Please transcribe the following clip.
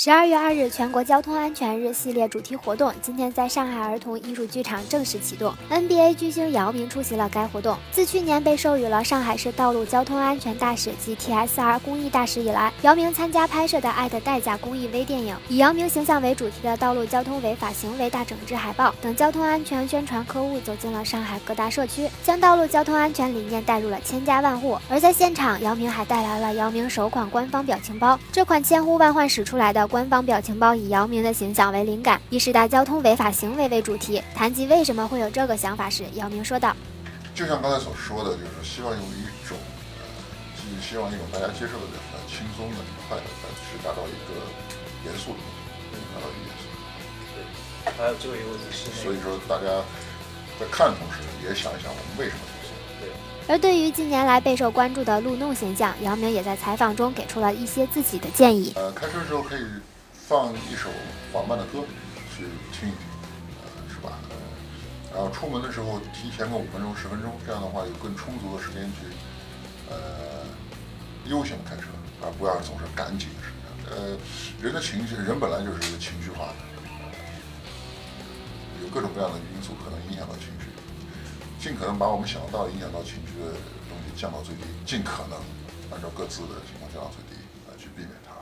十二月二日，全国交通安全日系列主题活动今天在上海儿童艺术剧场正式启动。NBA 巨星姚明出席了该活动。自去年被授予了上海市道路交通安全大使及 TSR 公益大使以来，姚明参加拍摄的《爱的代价》公益微电影，以姚明形象为主题的道路交通违法行为大整治海报等交通安全宣传刊物走进了上海各大社区，将道路交通安全理念带入了千家万户。而在现场，姚明还带来了姚明首款官方表情包，这款千呼万唤始出来的。官方表情包以姚明的形象为灵感，以十大交通违法行为为主题。谈及为什么会有这个想法时，姚明说道：“就像刚才所说的，就是希望用一种，呃，希望一种大家接受的、呃轻松的、愉快的，去达到一个严肃的，达到一个严肃。对，还有最后一个问题是，所以说大家在看的同时，也想一想我们为什么。”而对于近年来备受关注的路怒现象，姚明也在采访中给出了一些自己的建议。呃，开车的时候可以放一首缓慢的歌去听一听，呃，是吧？呃，然后出门的时候提前个五分钟、十分钟，这样的话有更充足的时间去呃悠闲的开车，而不要总是赶紧是这样。呃，人的情绪，人本来就是一个情绪化的，有各种各样的因素可能影响到情绪。尽可能把我们想到的影响到情绪的东西降到最低尽可能按照各自的情况降到最低来去避免它。